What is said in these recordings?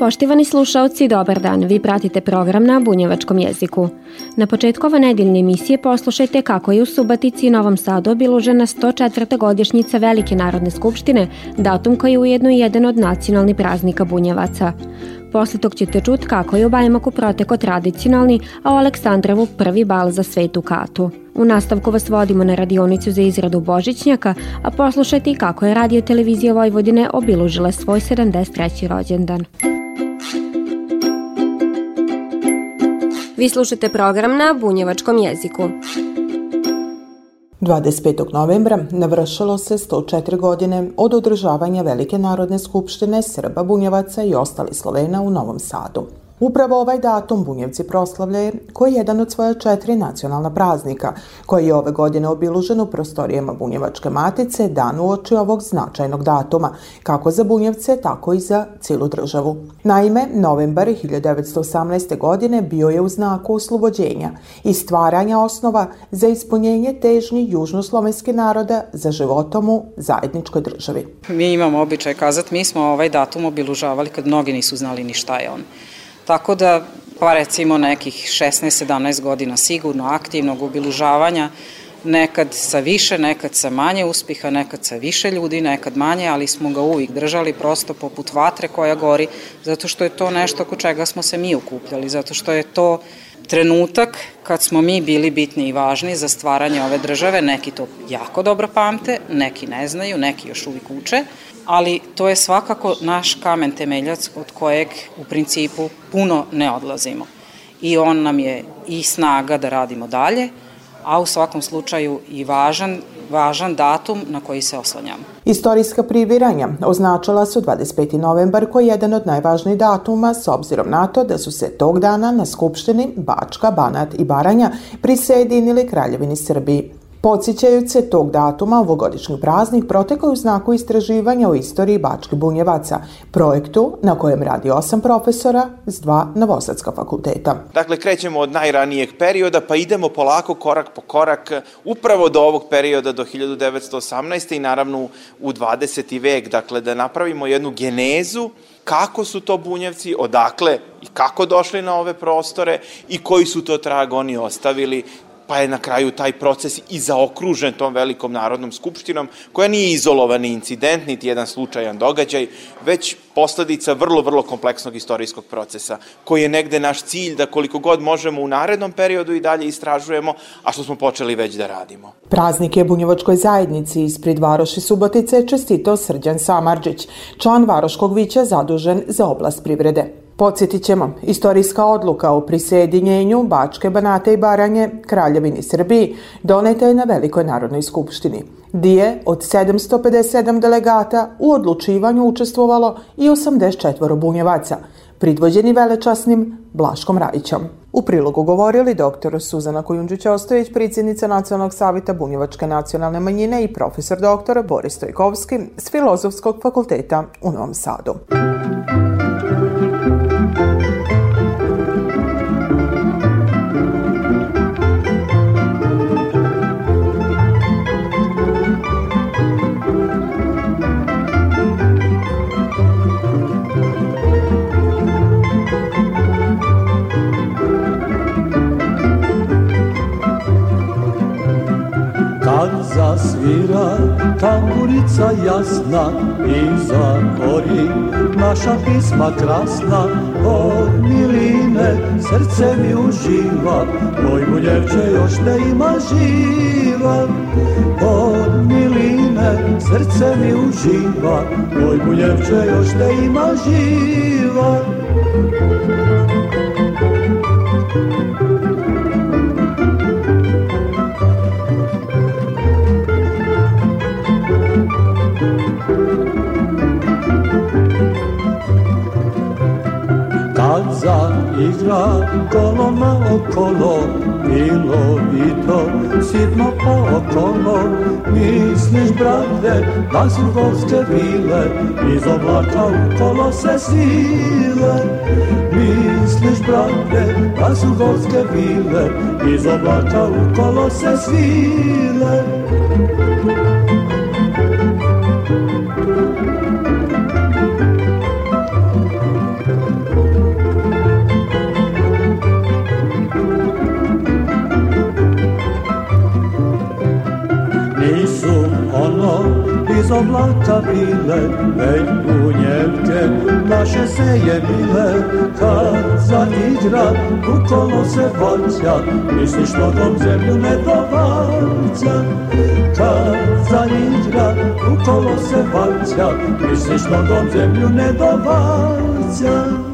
Poštivani slušaoci, dobar dan. Vi pratite program na bunjevačkom jeziku. Na početku ove nedeljne emisije poslušajte kako je u Subatici i Novom Sadu obilužena 104. godišnjica Velike Narodne skupštine, datum koji je ujedno jedan od nacionalnih praznika bunjevaca. Posle tog ćete čuti kako je u Bajmaku proteko tradicionalni, a u Aleksandrovu prvi bal za svetu katu. U nastavku vas vodimo na radionicu za izradu Božićnjaka, a poslušajte i kako je radio televizija Vojvodine obilužila svoj 73. rođendan. Vi slušate program na bunjevačkom jeziku. 25. novembra navršilo se 104 godine od održavanja Velike narodne skupštine Srba, Bunjevaca i ostali Slovena u Novom Sadu. Upravo ovaj datum Bunjevci proslavljaju koji je jedan od svoja četiri nacionalna praznika, koji je ove godine obilužen u prostorijama Bunjevačke matice dan uoči ovog značajnog datuma, kako za Bunjevce, tako i za cilu državu. Naime, novembar 1918. godine bio je u znaku oslobođenja i stvaranja osnova za ispunjenje težnji južnoslovenske naroda za životom u zajedničkoj državi. Mi imamo običaj kazati, mi smo ovaj datum obilužavali kad mnogi nisu znali ni šta je on. Tako da, pa recimo nekih 16-17 godina sigurno aktivnog obilužavanja, nekad sa više, nekad sa manje uspeha, nekad sa više ljudi, nekad manje, ali smo ga uvijek držali prosto poput vatre koja gori, zato što je to nešto oko čega smo se mi ukupljali, zato što je to trenutak kad smo mi bili bitni i važni za stvaranje ove države, neki to jako dobro pamte, neki ne znaju, neki još uvijek uče, ali to je svakako naš kamen temeljac od kojeg u principu puno ne odlazimo. I on nam je i snaga da radimo dalje, a u svakom slučaju i važan, važan datum na koji se oslanjamo. Istorijska priviranja označila su 25. novembar koji je jedan od najvažnijih datuma s obzirom na to da su se tog dana na Skupštini Bačka, Banat i Baranja prisedinili Kraljevini Srbiji. Podsjećajući tog datuma, ovogodišnji praznik protekao u znaku istraživanja o istoriji Bačke Bunjevaca, projektu na kojem radi osam profesora s dva novosadska fakulteta. Dakle, krećemo od najranijeg perioda, pa idemo polako, korak po korak, upravo do ovog perioda, do 1918. i naravno u 20. vek, dakle, da napravimo jednu genezu kako su to bunjevci, odakle i kako došli na ove prostore i koji su to trag oni ostavili pa je na kraju taj proces i zaokružen tom velikom narodnom skupštinom, koja nije izolovani incident, niti jedan slučajan događaj, već posledica vrlo, vrlo kompleksnog istorijskog procesa, koji je negde naš cilj da koliko god možemo u narednom periodu i dalje istražujemo, a što smo počeli već da radimo. Praznik je Bunjevačkoj zajednici ispred Varoši Subotice čestito Srđan Samarđić, član Varoškog vića zadužen za oblast privrede. Podsjetit ćemo, istorijska odluka o prisedinjenju Bačke, Banate i Baranje Kraljevini Srbiji doneta je na Velikoj narodnoj skupštini. Dije od 757 delegata u odlučivanju učestvovalo i 84 bunjevaca, pridvođeni velečasnim Blaškom Rajićom. U prilogu govorili dr. Suzana Kojundžić-Ostojić, predsjednica Nacionalnog savita Bunjevačke nacionalne manjine i profesor dr. Boris Stojkovski s Filozofskog fakulteta u Novom Sadu. Tamburica jasna i zakori naša pisma krasna. Od miline srce mi uživa moj buljevče još te ima živa. Od miline srce mi uživa moj buljevče još te ima živa igra kolona okolo Bilo i to sitno okolo Misliš, brate, da su gorske vile Iz oblaka u kolo se sile. Misliš, brate, da su gorske vile Iz oblaka u kolo se svile iz oblaka bile, već bunjevke naše se je bile, kad zaigra, u kolo se vaća, misliš nogom zemlju ne dovaća. Kad zaigra, u kolo se vaća, misliš nogom zemlju ne dovaća.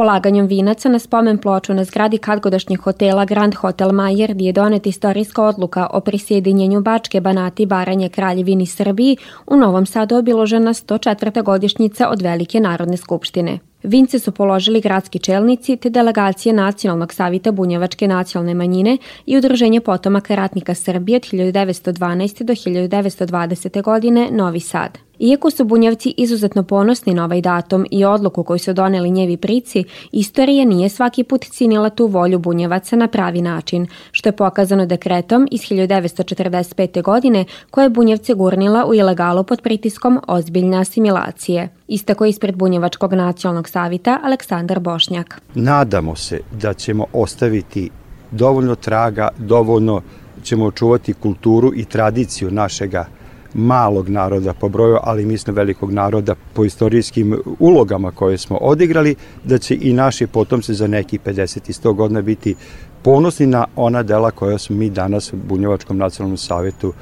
Polaganjem vinaca na spomen ploču na zgradi kadgodašnjeg hotela Grand Hotel Majer je donet istorijska odluka o prisjedinjenju Bačke, Banati, Baranje, Kraljevini Srbiji u Novom Sadu obiložena 104. godišnjica od Velike Narodne skupštine. Vince su položili gradski čelnici te delegacije Nacionalnog savita Bunjevačke nacionalne manjine i Udruženje potomaka ratnika Srbije od 1912. do 1920. godine Novi Sad. Iako su bunjevci izuzetno ponosni na ovaj datum i odluku koju su doneli njevi prici, istorija nije svaki put cinila tu volju bunjevaca na pravi način, što je pokazano dekretom iz 1945. godine koje je bunjevce gurnila u ilegalu pod pritiskom ozbiljne asimilacije. Istako ispred Bunjevačkog nacionalnog savita Aleksandar Bošnjak. Nadamo se da ćemo ostaviti dovoljno traga, dovoljno ćemo očuvati kulturu i tradiciju našega malog naroda po broju, ali mislim velikog naroda po istorijskim ulogama koje smo odigrali, da će i naši potomci za neki 50 i 100 godina biti ponosni na ona dela koja smo mi danas u Bunjevačkom nacionalnom savetu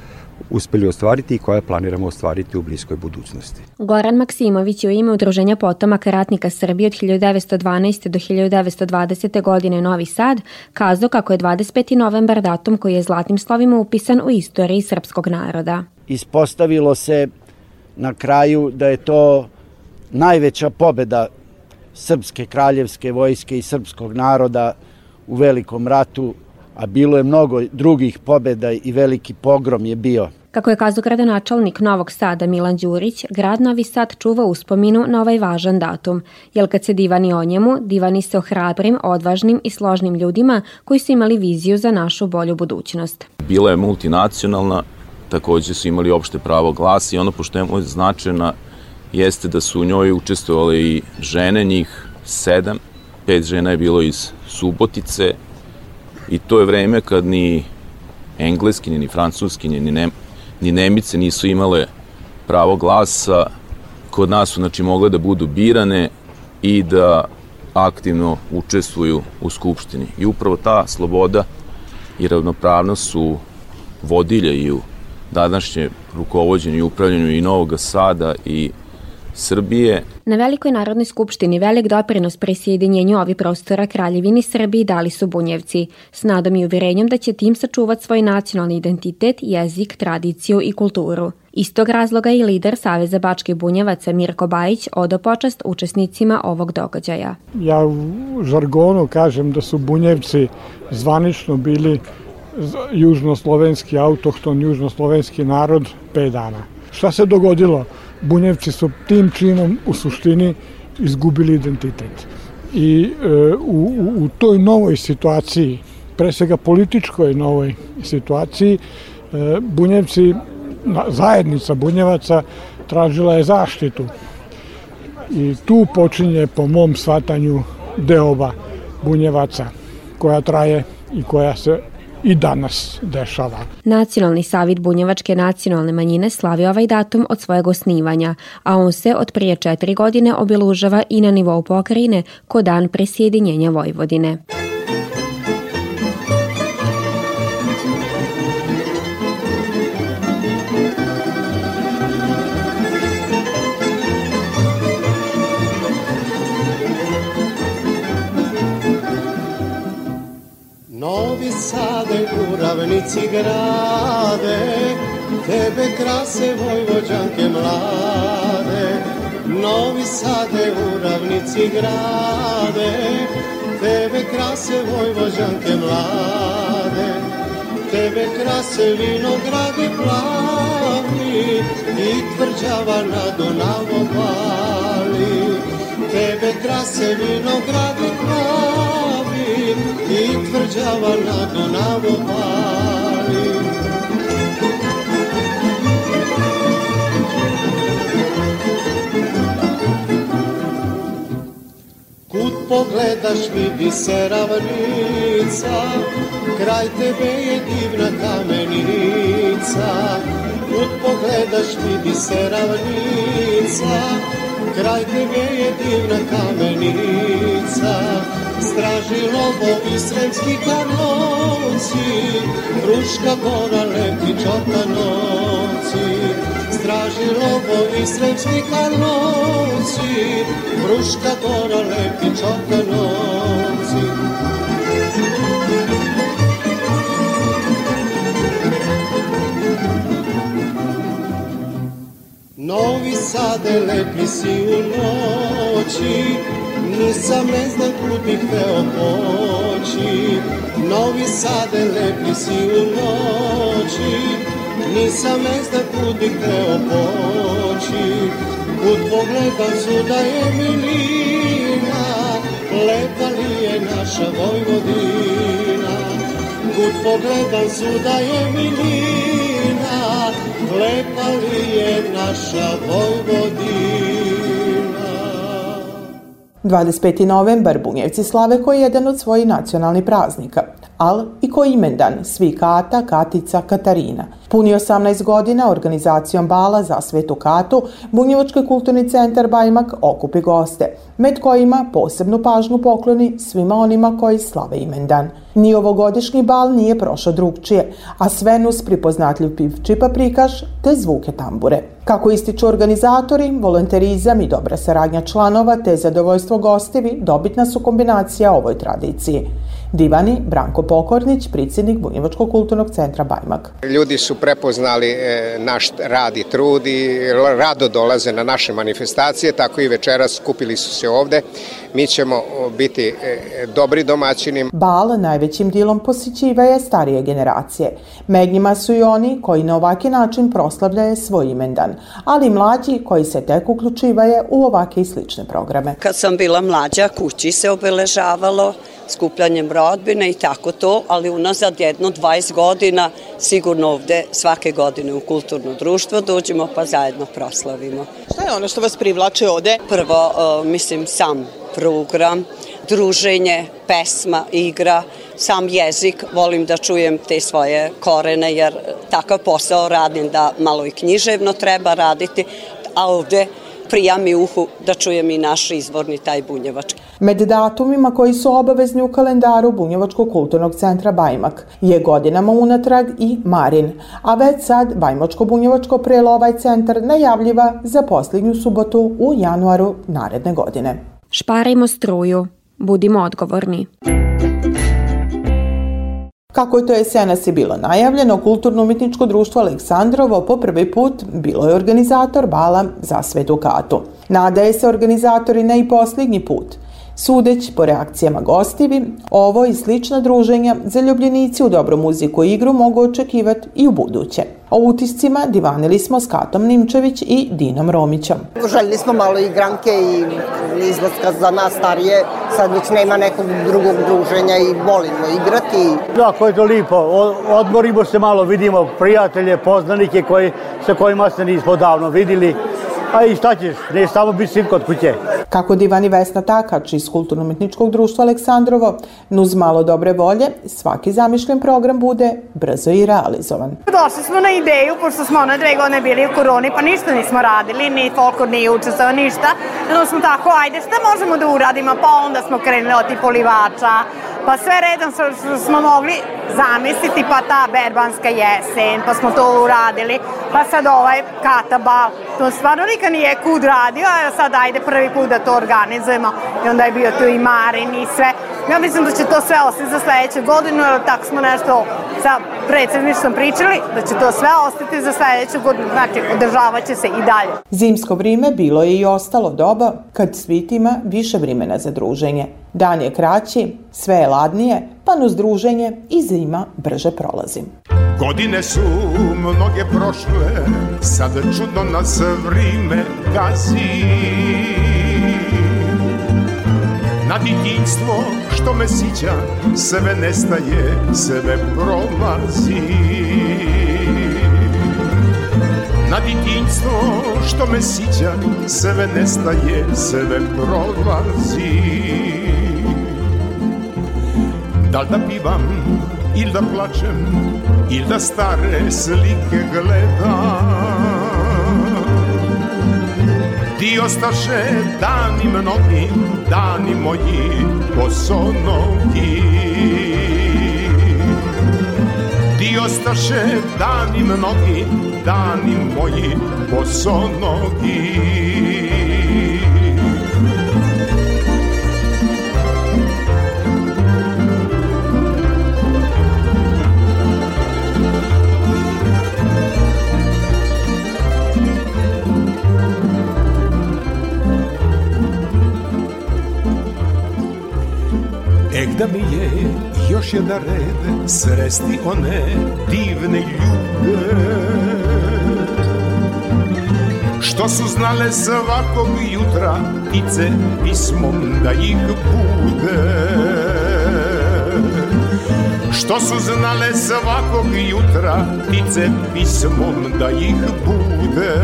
uspeli ostvariti i koje planiramo ostvariti u bliskoj budućnosti. Goran Maksimović je u ime Udruženja potomaka ratnika Srbije od 1912. do 1920. godine Novi Sad kazao kako je 25. novembar datum koji je zlatnim slovima upisan u istoriji srpskog naroda ispostavilo se na kraju da je to najveća pobeda srpske kraljevske vojske i srpskog naroda u velikom ratu, a bilo je mnogo drugih pobeda i veliki pogrom je bio. Kako je kazao gradonačelnik Novog Sada Milan Đurić, grad Novi Sad čuva uspominu na ovaj važan datum, jer kad se divani o njemu, divani se o hrabrim, odvažnim i složnim ljudima koji su imali viziju za našu bolju budućnost. Bila je multinacionalna takođe su imali opšte pravo glasa i ono pošto je moj značajna jeste da su u njoj učestvovali i žene, njih sedam, pet žena je bilo iz Subotice i to je vreme kad ni engleski, ni francuski, ni, ne, ni nemice nisu imale pravo glasa, kod nas su znači mogle da budu birane i da aktivno učestvuju u Skupštini. I upravo ta sloboda i ravnopravnost su vodilje i u današnje rukovodđenju i upravljanju i Novog Sada i Srbije. Na Velikoj narodnoj skupštini velik doprinos presjedinjenju ovih prostora Kraljevini Srbiji dali su bunjevci, s nadom i uverenjem da će tim sačuvati svoj nacionalni identitet, jezik, tradiciju i kulturu. Istog razloga i lider Saveza Bačkih bunjevaca Mirko Bajić odo počast učesnicima ovog događaja. Ja u žargonu kažem da su bunjevci zvanično bili južnoslovenski, autohton južnoslovenski narod 5 dana. Šta se dogodilo? Bunjevci su tim činom u suštini izgubili identitet. I e, u, u, toj novoj situaciji, pre svega političkoj novoj situaciji, e, Bunjevci, zajednica Bunjevaca tražila je zaštitu. I tu počinje, po mom shvatanju, deoba Bunjevaca, koja traje i koja se i danas dešava. Nacionalni savit Bunjevačke nacionalne manjine slavi ovaj datum od svojeg osnivanja, a on se od prije četiri godine obilužava i na nivou pokrajine ko dan presjedinjenja Vojvodine. Ravnici grade, tebe krase vojvođanke mlade. Novi Sade u ravnici grade, tebe krase Vojvođanke mlade, tebe krase vinogradi plavi i tvrđava na Dunavu pali. Tebe krase vinogradi plavi i tvrđava na Dunavu pali. Kud pogledaš vidi se ravnica, kraj tebe je divna kamenica. Kud pogledaš vidi se ravnica, kraj tebe je divna kamenica. Straži lobo i sremski karlovci, Fruška gora lepi čotanovci. Straži lobo i sremski karlovci, Fruška gora lepi čotanovci. Novi Sade lepi si u noći, nisam ne znam kud bih hteo poći. Novi Sade lepi si u noći, nisam ne znam kud bih hteo poći. Kud pogledam suda je milina, lepa li je naša Vojvodina. Kud pogledam suda je milina, lepa li je naša Vojvodina. 25. novembar Bunjevci slave koji je jedan od svojih nacionalnih praznika, al i koji imendan svi Kata, Katica, Katarina. Puni 18 godina organizacijom bala za Svetu Katu, Bunjevački kulturni centar Bajmak okupi goste, med kojima posebnu pažnju pokloni svima onima koji slave imendan. Ni ovogodišnji bal nije prošao drugčije, a sve nus pripoznatljiv pivčipa prikaš te zvuke tambure. Kako ističu organizatori, volonterizam i dobra saradnja članova te zadovoljstvo gostivi dobitna su kombinacija ovoj tradiciji. Divani Branko Pokornić, predsjednik Bunjevačkog kulturnog centra Bajmak. Ljudi su prepoznali e, naš rad i trud i rado dolaze na naše manifestacije, tako i večeras skupili su se ovde. Mi ćemo biti e, dobri domaćini. Bal najvećim dilom posjećivaje starije generacije. Med njima su i oni koji na ovaki način proslavljaju svoj imendan, ali i mlađi koji se tek uključivaje u ovake i slične programe. Kad sam bila mlađa, kući se obeležavalo, skupljanjem rodbine i tako to, ali unazad jedno 20 godina sigurno ovde svake godine u kulturno društvo dođemo pa zajedno proslavimo. Šta je ono što vas privlače ovde? Prvo, mislim, sam program, druženje, pesma, igra, sam jezik, volim da čujem te svoje korene jer takav posao radim da malo i književno treba raditi, a ovde prija mi uhu da čujem i naš izvorni taj bunjevački. Med datumima koji su obavezni u kalendaru Bunjevačkog kulturnog centra Bajmak je godinama unatrag i Marin, a već sad Bajmočko-Bunjevačko prelo ovaj centar najavljiva za posljednju subotu u januaru naredne godine. Šparajmo struju, budimo odgovorni. Kako je to jesenas je bilo najavljeno, Kulturno-umetničko društvo Aleksandrovo po prvi put bilo je organizator bala za Svetu Katu. Nadaje se organizatori ne i posljednji put – Sudeć po reakcijama gostivi, ovo i slična druženja zaljubljenici u dobru muziku i igru mogu očekivati i u buduće. O utiscima divanili smo s Katom Nimčević i Dinom Romićom. Željeli smo malo igranke i izlaska za nas starije, sad već nema nekog drugog druženja i volimo igrati. Jako je to lipo, odmorimo se malo, vidimo prijatelje, poznanike koji, sa kojima se nismo davno vidili. A i šta ćeš, ne samo biti sin kod kuće. Kako divan i Vesna Takač iz Kulturno-umetničkog društva Aleksandrovo, nuz malo dobre volje, svaki zamišljen program bude brzo i realizovan. Došli smo na ideju, pošto smo one dve godine bili u koroni, pa ništa nismo radili, ni folklor nije učestvao, ništa. Onda smo tako, ajde, šta možemo da uradimo? Pa onda smo krenuli od polivača, pa sve redom smo mogli zamisliti, pa ta berbanska jesen, pa smo to uradili, pa sad ovaj katabal, to stvarno nikad nije kud radio, a sad ajde prvi put da to organizujemo i onda je bio tu i Marin i sve. Ja mislim da će to sve ostati za sledeću godinu, jer tako smo nešto sa predsedništvom pričali da će to sve ostati za sledeću godinu, znači održavat će se i dalje. Zimsko vrijeme bilo je i ostalo doba kad svitima više vremena za druženje. Dan je kraći, sve je ladnije, pa no združenje i zima brže prolazi. Godine su mnoge prošle, sad čudno nas vrime gazi. Na ditinjstvo što me sića, sve nestaje, sve prolazi. Na ditinjstvo što me sića, sve nestaje, sve prolazi. Da li da pivam ili da plačem ili da stare slike gledam. Ti ostaše dani mnogi, dani moji bosonogi Ti ostaše dani mnogi, dani moji bosonogi da mi je još jedan red sresti one divne ljude. Što su znale svakog jutra ptice pismom da ih bude. Što su znale svakog jutra ptice pismom da ih bude.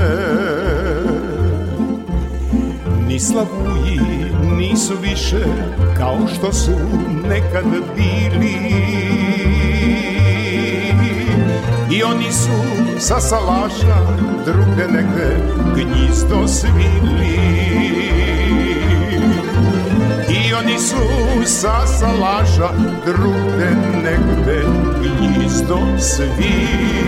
Ni slavuji nisu više kao što su nekad bili. I oni su sa salaša druge neke gnjizdo svili. I oni su sa salaša druge negde gnjizdo svili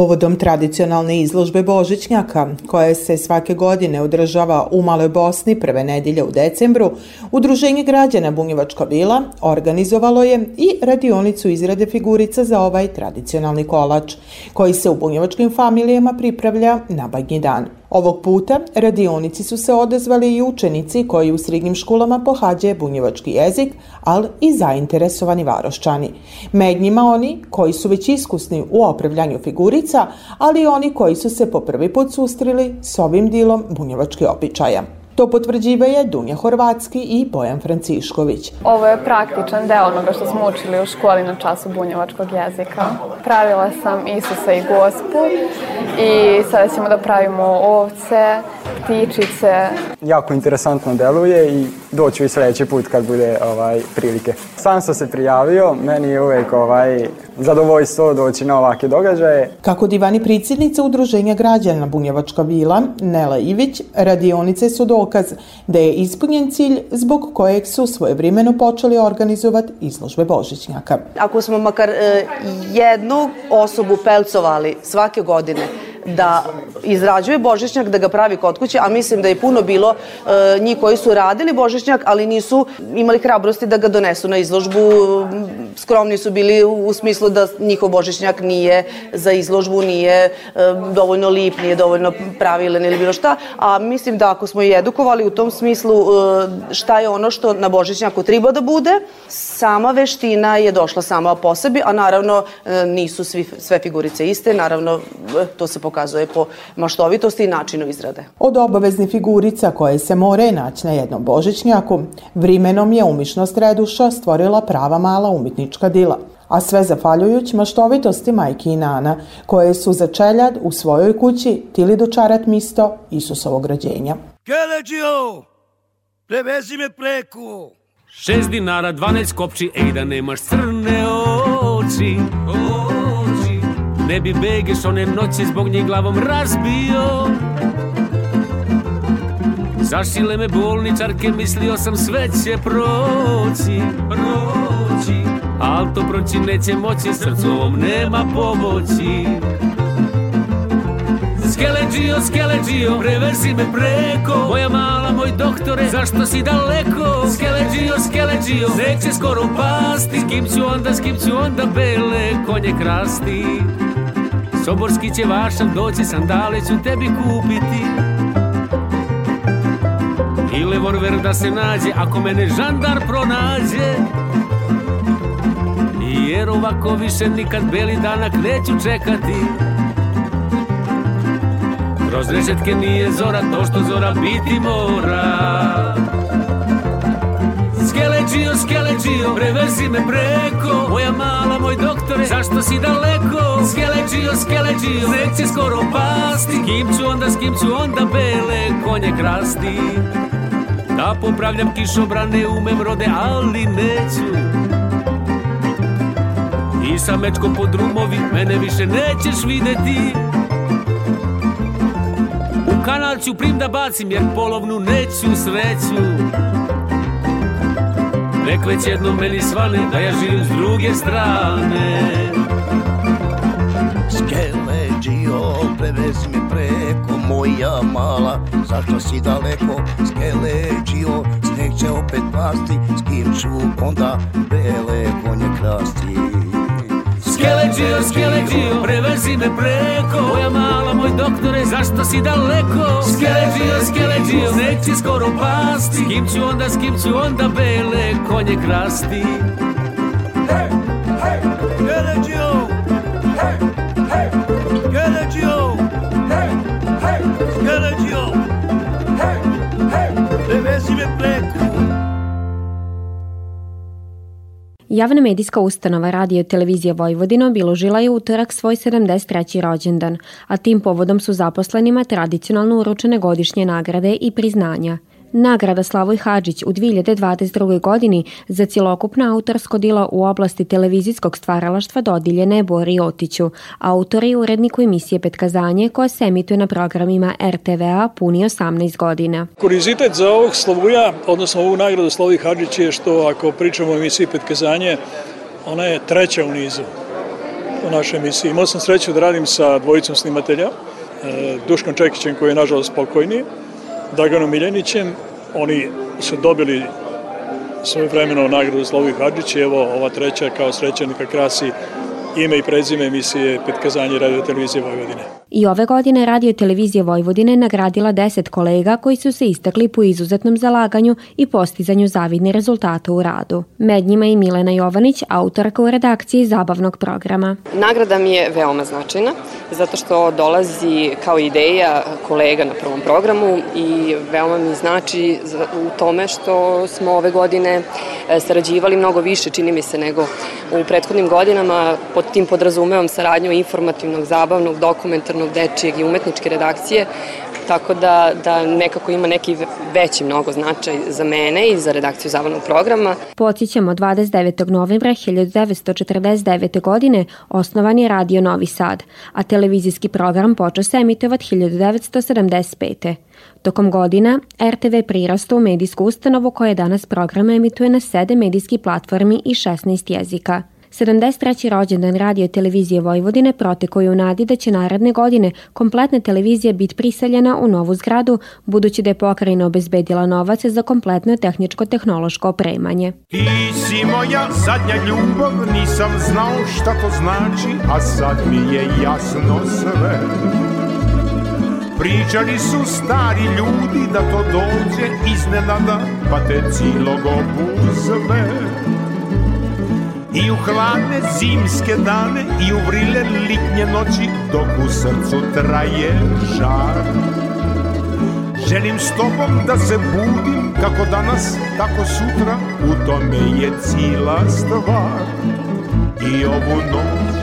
Povodom tradicionalne izložbe Božićnjaka, koja se svake godine održava u Maloj Bosni prve nedelje u decembru, Udruženje građana Bunjevačka vila organizovalo je i radionicu izrade figurica za ovaj tradicionalni kolač, koji se u bunjevačkim familijama pripravlja na Badnji dan. Ovog puta radionici su se odazvali i učenici koji u srednjim školama pohađaju bunjevački jezik, ali i zainteresovani varoščani. Med njima oni koji su već iskusni u opravljanju figurica, ali i oni koji su se po prvi put sustrili s ovim dilom bunjevački običaja. To potvrđivaju Dunja Horvatski i Bojan Francišković. Ovo je praktičan deo onoga što smo učili u školi na času bunjevačkog jezika. Pravila sam Isusa i Gospu i sada ćemo da pravimo ovce, ptičice. Jako interesantno deluje i doću i sledeći put kad bude ovaj prilike. Sam sam se prijavio, meni je uvek ovaj zadovoljstvo doći na ovake događaje. Kako divani predsjednica Udruženja građana Bunjevačka vila, Nela Ivić, radionice su dokaz da je ispunjen cilj zbog kojeg su svojevremeno počeli organizovati izložbe Božićnjaka. Ako smo makar e, jednu osobu pelcovali svake godine, da izrađuje božićnjak, da ga pravi kod kuće, a mislim da je puno bilo e, njih koji su radili božićnjak, ali nisu imali hrabrosti da ga donesu na izložbu. Skromni su bili u, smislu da njihov božićnjak nije za izložbu, nije e, dovoljno lip, nije dovoljno pravilen ili bilo šta, a mislim da ako smo i edukovali u tom smislu e, šta je ono što na božićnjaku treba da bude, sama veština je došla sama po sebi, a naravno e, nisu svi, sve figurice iste, naravno e, to se pokazuje po maštovitosti i načinu izrade. Od obaveznih figurica koje se more naći na jednom božićnjaku, vrimenom je umišnost Reduša stvorila prava mala umetnička dila a sve zafaljujući maštovitosti majke i nana, koje su za čeljad u svojoj kući tili dočarat misto Isusovog rođenja. Keleđio, prevezi me preku. Šest dinara, 12 kopči, ej da nemaš crne oči. Oči. Ne bi begeš one noći zbog njih glavom razbio. Zašile me bolničarke, mislio sam sve će proći, proći. Al to proći neće moći, srcovom nema pomoći. Skeleđio, skeleđio, preverzi me preko Moja mala, moj doktore, zašto si daleko? Skeleđio, skeleđio, neće skoro pasti S kim ću onda, s kim ću onda bele konje krasti Soborski će vašak doći, sandale ću tebi kupiti. I levorver da se nađe, ako mene žandar pronađe. Jer ovako više nikad beli danak neću čekati. Kroz rešetke nije zora to što zora biti mora Skeleđio, skeleđio, prevezi me preko. Moja mala, moj doktore, zašto si daleko? Skeleđio, skeleđio, neće skoro pasti. Kim ću onda, s kim ću onda bele konje krasti? Da popravljam kišobrane, umem rode, ali neću. I sa mečkom po drumovi, mene više nećeš videti. U kanal ću prim da bacim, jer polovnu neću sreću Nek već jednom meni svane da ja živim s druge strane. Skeleđio, prevezi me preko moja mala Zašto si daleko, skeleđio, sneg će opet pasti S kim ću onda bele konje krasti Skeleđio, skeleđio, prevezi me preko. Moja mala, moj doktore, zašto si daleko? Skeleđio, skeleđio, neće skoro pasti. S kim ću onda, s kim ću onda bele konje krasti Javna medijska ustanova Radio Televizija Vojvodina obiložila je utorak svoj 73. rođendan, a tim povodom su zaposlenima tradicionalno uručene godišnje nagrade i priznanja. Nagrada Slavoj Hadžić u 2022. godini za cjelokupno autorsko dilo u oblasti televizijskog stvaralaštva dodiljene je Bori Otiću, autor i uredniku emisije Petkazanje koja se emituje na programima RTVA puni 18 godina. Kurizitet za ovog Slavuja, odnosno ovu nagradu Slavoj Hadžić je što ako pričamo o emisiji Petkazanje, ona je treća u nizu u našoj emisiji. Imao sam sreću da radim sa dvojicom snimatelja, e, Duškom Čekićem koji je nažalost pokojni, Draganom Miljanićem. Oni su dobili svoje vremeno nagradu Slovi Hadžić evo ova treća kao srećenika krasi ime i prezime emisije Petkazanje radio televizije Vojvodine. I ove godine Radio Televizija Vojvodine nagradila 10 kolega koji su se istakli po izuzetnom zalaganju i postizanju zavidnih rezultata u radu. Med njima i Milena Jovanić, autorka u redakciji zabavnog programa. Nagrada mi je veoma značajna zato što dolazi kao ideja kolega na prvom programu i veoma mi znači u tome što smo ove godine e, sarađivali mnogo više, čini mi se, nego u prethodnim godinama. Pod tim podrazumevam saradnju informativnog, zabavnog, dokumentarnog, dečijeg i umetničke redakcije, tako da, da nekako ima neki veći mnogo značaj za mene i za redakciju zabavnog programa. Podsjećamo 29. novembra 1949. godine osnovan je Radio Novi Sad, a televizijski program počeo se emitovat 1975. Tokom godina RTV prirasta u medijsku ustanovu koja danas program emituje na 7 medijskih platformi i 16 jezika. 73. rođendan radio televizije Vojvodine protekao je u nadi da će naredne godine kompletna televizija biti priseljena u novu zgradu, budući da je pokrajina obezbedila novac za kompletno tehničko-tehnološko opremanje. Ti si moja zadnja ljubav, nisam znao šta to znači, a sad mi je jasno sve. Pričali su stari ljudi da to dođe iznenada, pa te cilog obuzme. I u hladne zimske dane i u vrile litnje noći dok u srcu traje žar. Želim s tobom da se budim kako danas, tako sutra U tome je cijela stvar. I ovu noć,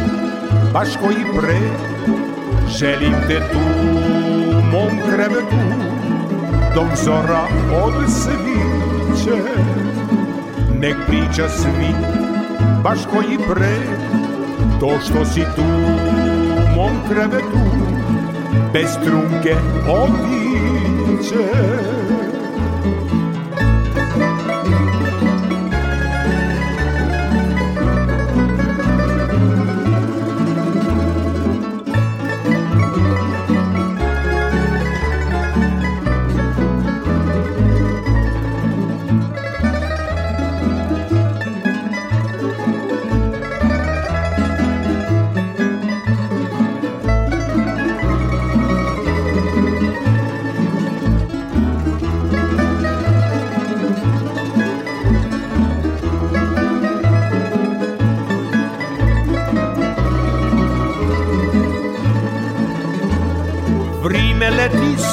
baš koji pre Želim te tu u mom krevetu. Dok zora odsviće Nek priča svi baš koji pre. To što si tu mom krevetu Bez trunke otiće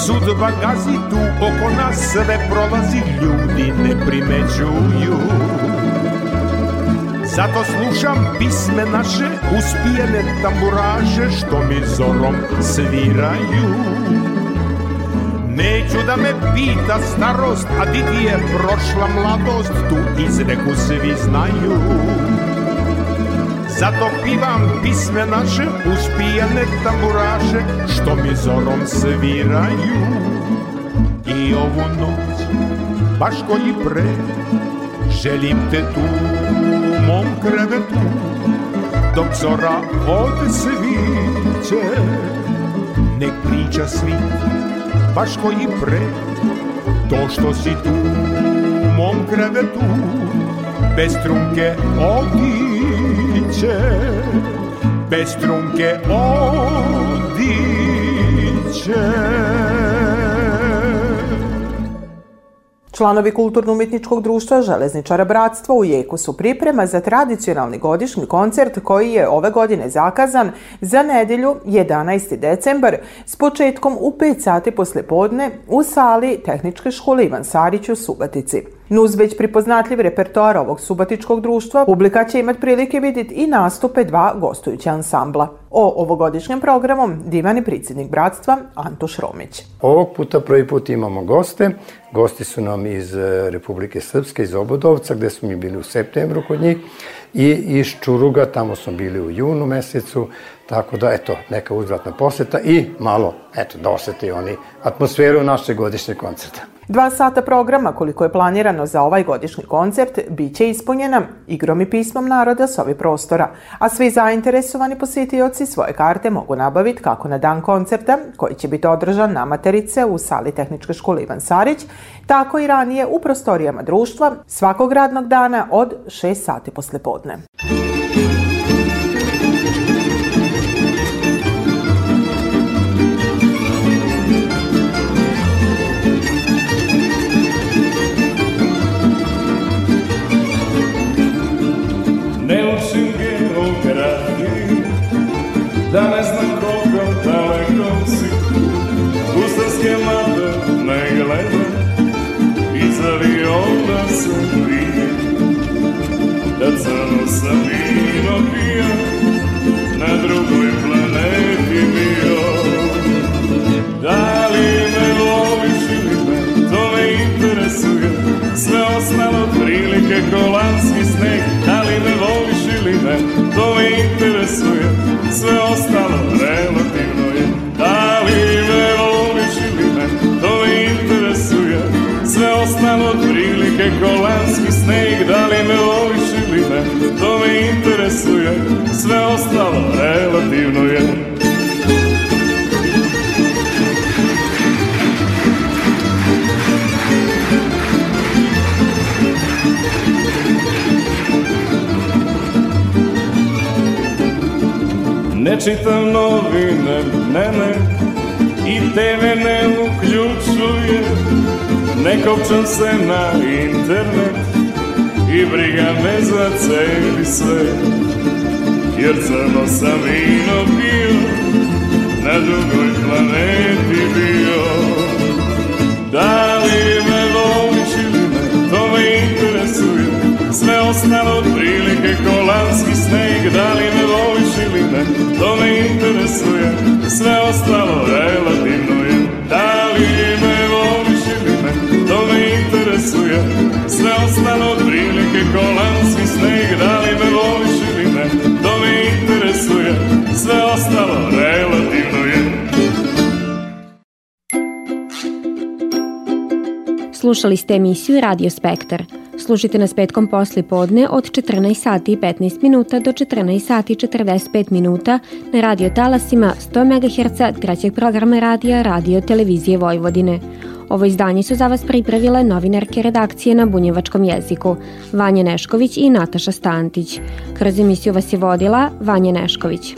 sudba gazi tu Oko nas sve prolazi Ljudi ne primećuju Zato slušam pisme naše Uspijene tamburaže Što mi zorom sviraju. Neću da me pita starost A di ti je prošla mladost Tu izreku svi znaju Zato pivam pisme naše Uspijene tamburaše Što mi zorom sviraju. I ovu noć Baš koji pre Želim te tu u mom krevetu. Dok zora od sviće Nek priča svi Baš koji pre To što si tu u mom krevetu. Bez trunke odiće Bez trunke odiće Članovi Kulturno-umetničkog društva Železničara Bratstva u jeku su priprema za tradicionalni godišnji koncert koji je ove godine zakazan za nedelju 11. decembar s početkom u 5 sati posle podne u sali Tehničke škole Ivan Sarić u Subatici. Nuz već pripoznatljiv repertoar ovog subatičkog društva, publika će imati prilike vidjeti i nastupe dva gostujuća ansambla. O ovogodišnjem programu divan je bratstva Antoš Romić. Ovog puta prvi put imamo goste. Gosti su nam iz e, Republike Srpske, iz Obodovca, gde smo mi bili u septembru kod njih, i iz Čuruga, tamo smo bili u junu mesecu, tako da, eto, neka uzvratna poseta i malo, eto, da osete oni atmosferu našeg godišnjeg koncerta. Dva sata programa, koliko je planirano za ovaj godišnji koncert, bit će ispunjena igrom i pismom naroda s ovih prostora, a svi zainteresovani posjetioci svoje karte mogu nabaviti kako na dan koncerta, koji će biti održan na materice u sali Tehničke škole Ivan Sarić, tako i ranije u prostorijama društva svakog radnog dana od 6 sati posle podne. Da crno sam vino pio Na drugoj planeti bio. Da li me voliš ili ne To me interesuje Sve ostalo prilike kolanski sneg. Da li me voliš ili ne To je Ne čitam novine, ne, ne I TV ne uključuje. Ne kopčam se na internet I briga me za celi svet Jer crno sam vino pio Na drugoj planeti bio. Da li me voliš ili ne To me interesuje Sve ostalo prilike kolanski sneg. Da li me voliš ili ne To me interesuje Sve ostalo relativno je. Da li me voliš ili ne To me interesuje Sve ostalo prilike kolanski sneg Sve ostalo relativno je Slušali ste emisiju Radio Spektar. Slušajte nas petkom posli podne od 14 sati i 15 minuta do 14 sati i 45 minuta na radio talasima 100 MHz trećeg programa radija Radio Televizije Vojvodine. Ovo izdanje su za vas pripravile novinarke redakcije na bunjevačkom jeziku Vanja Nešković i Nataša Stantić. Kroz emisiju vas je vodila Vanja Nešković.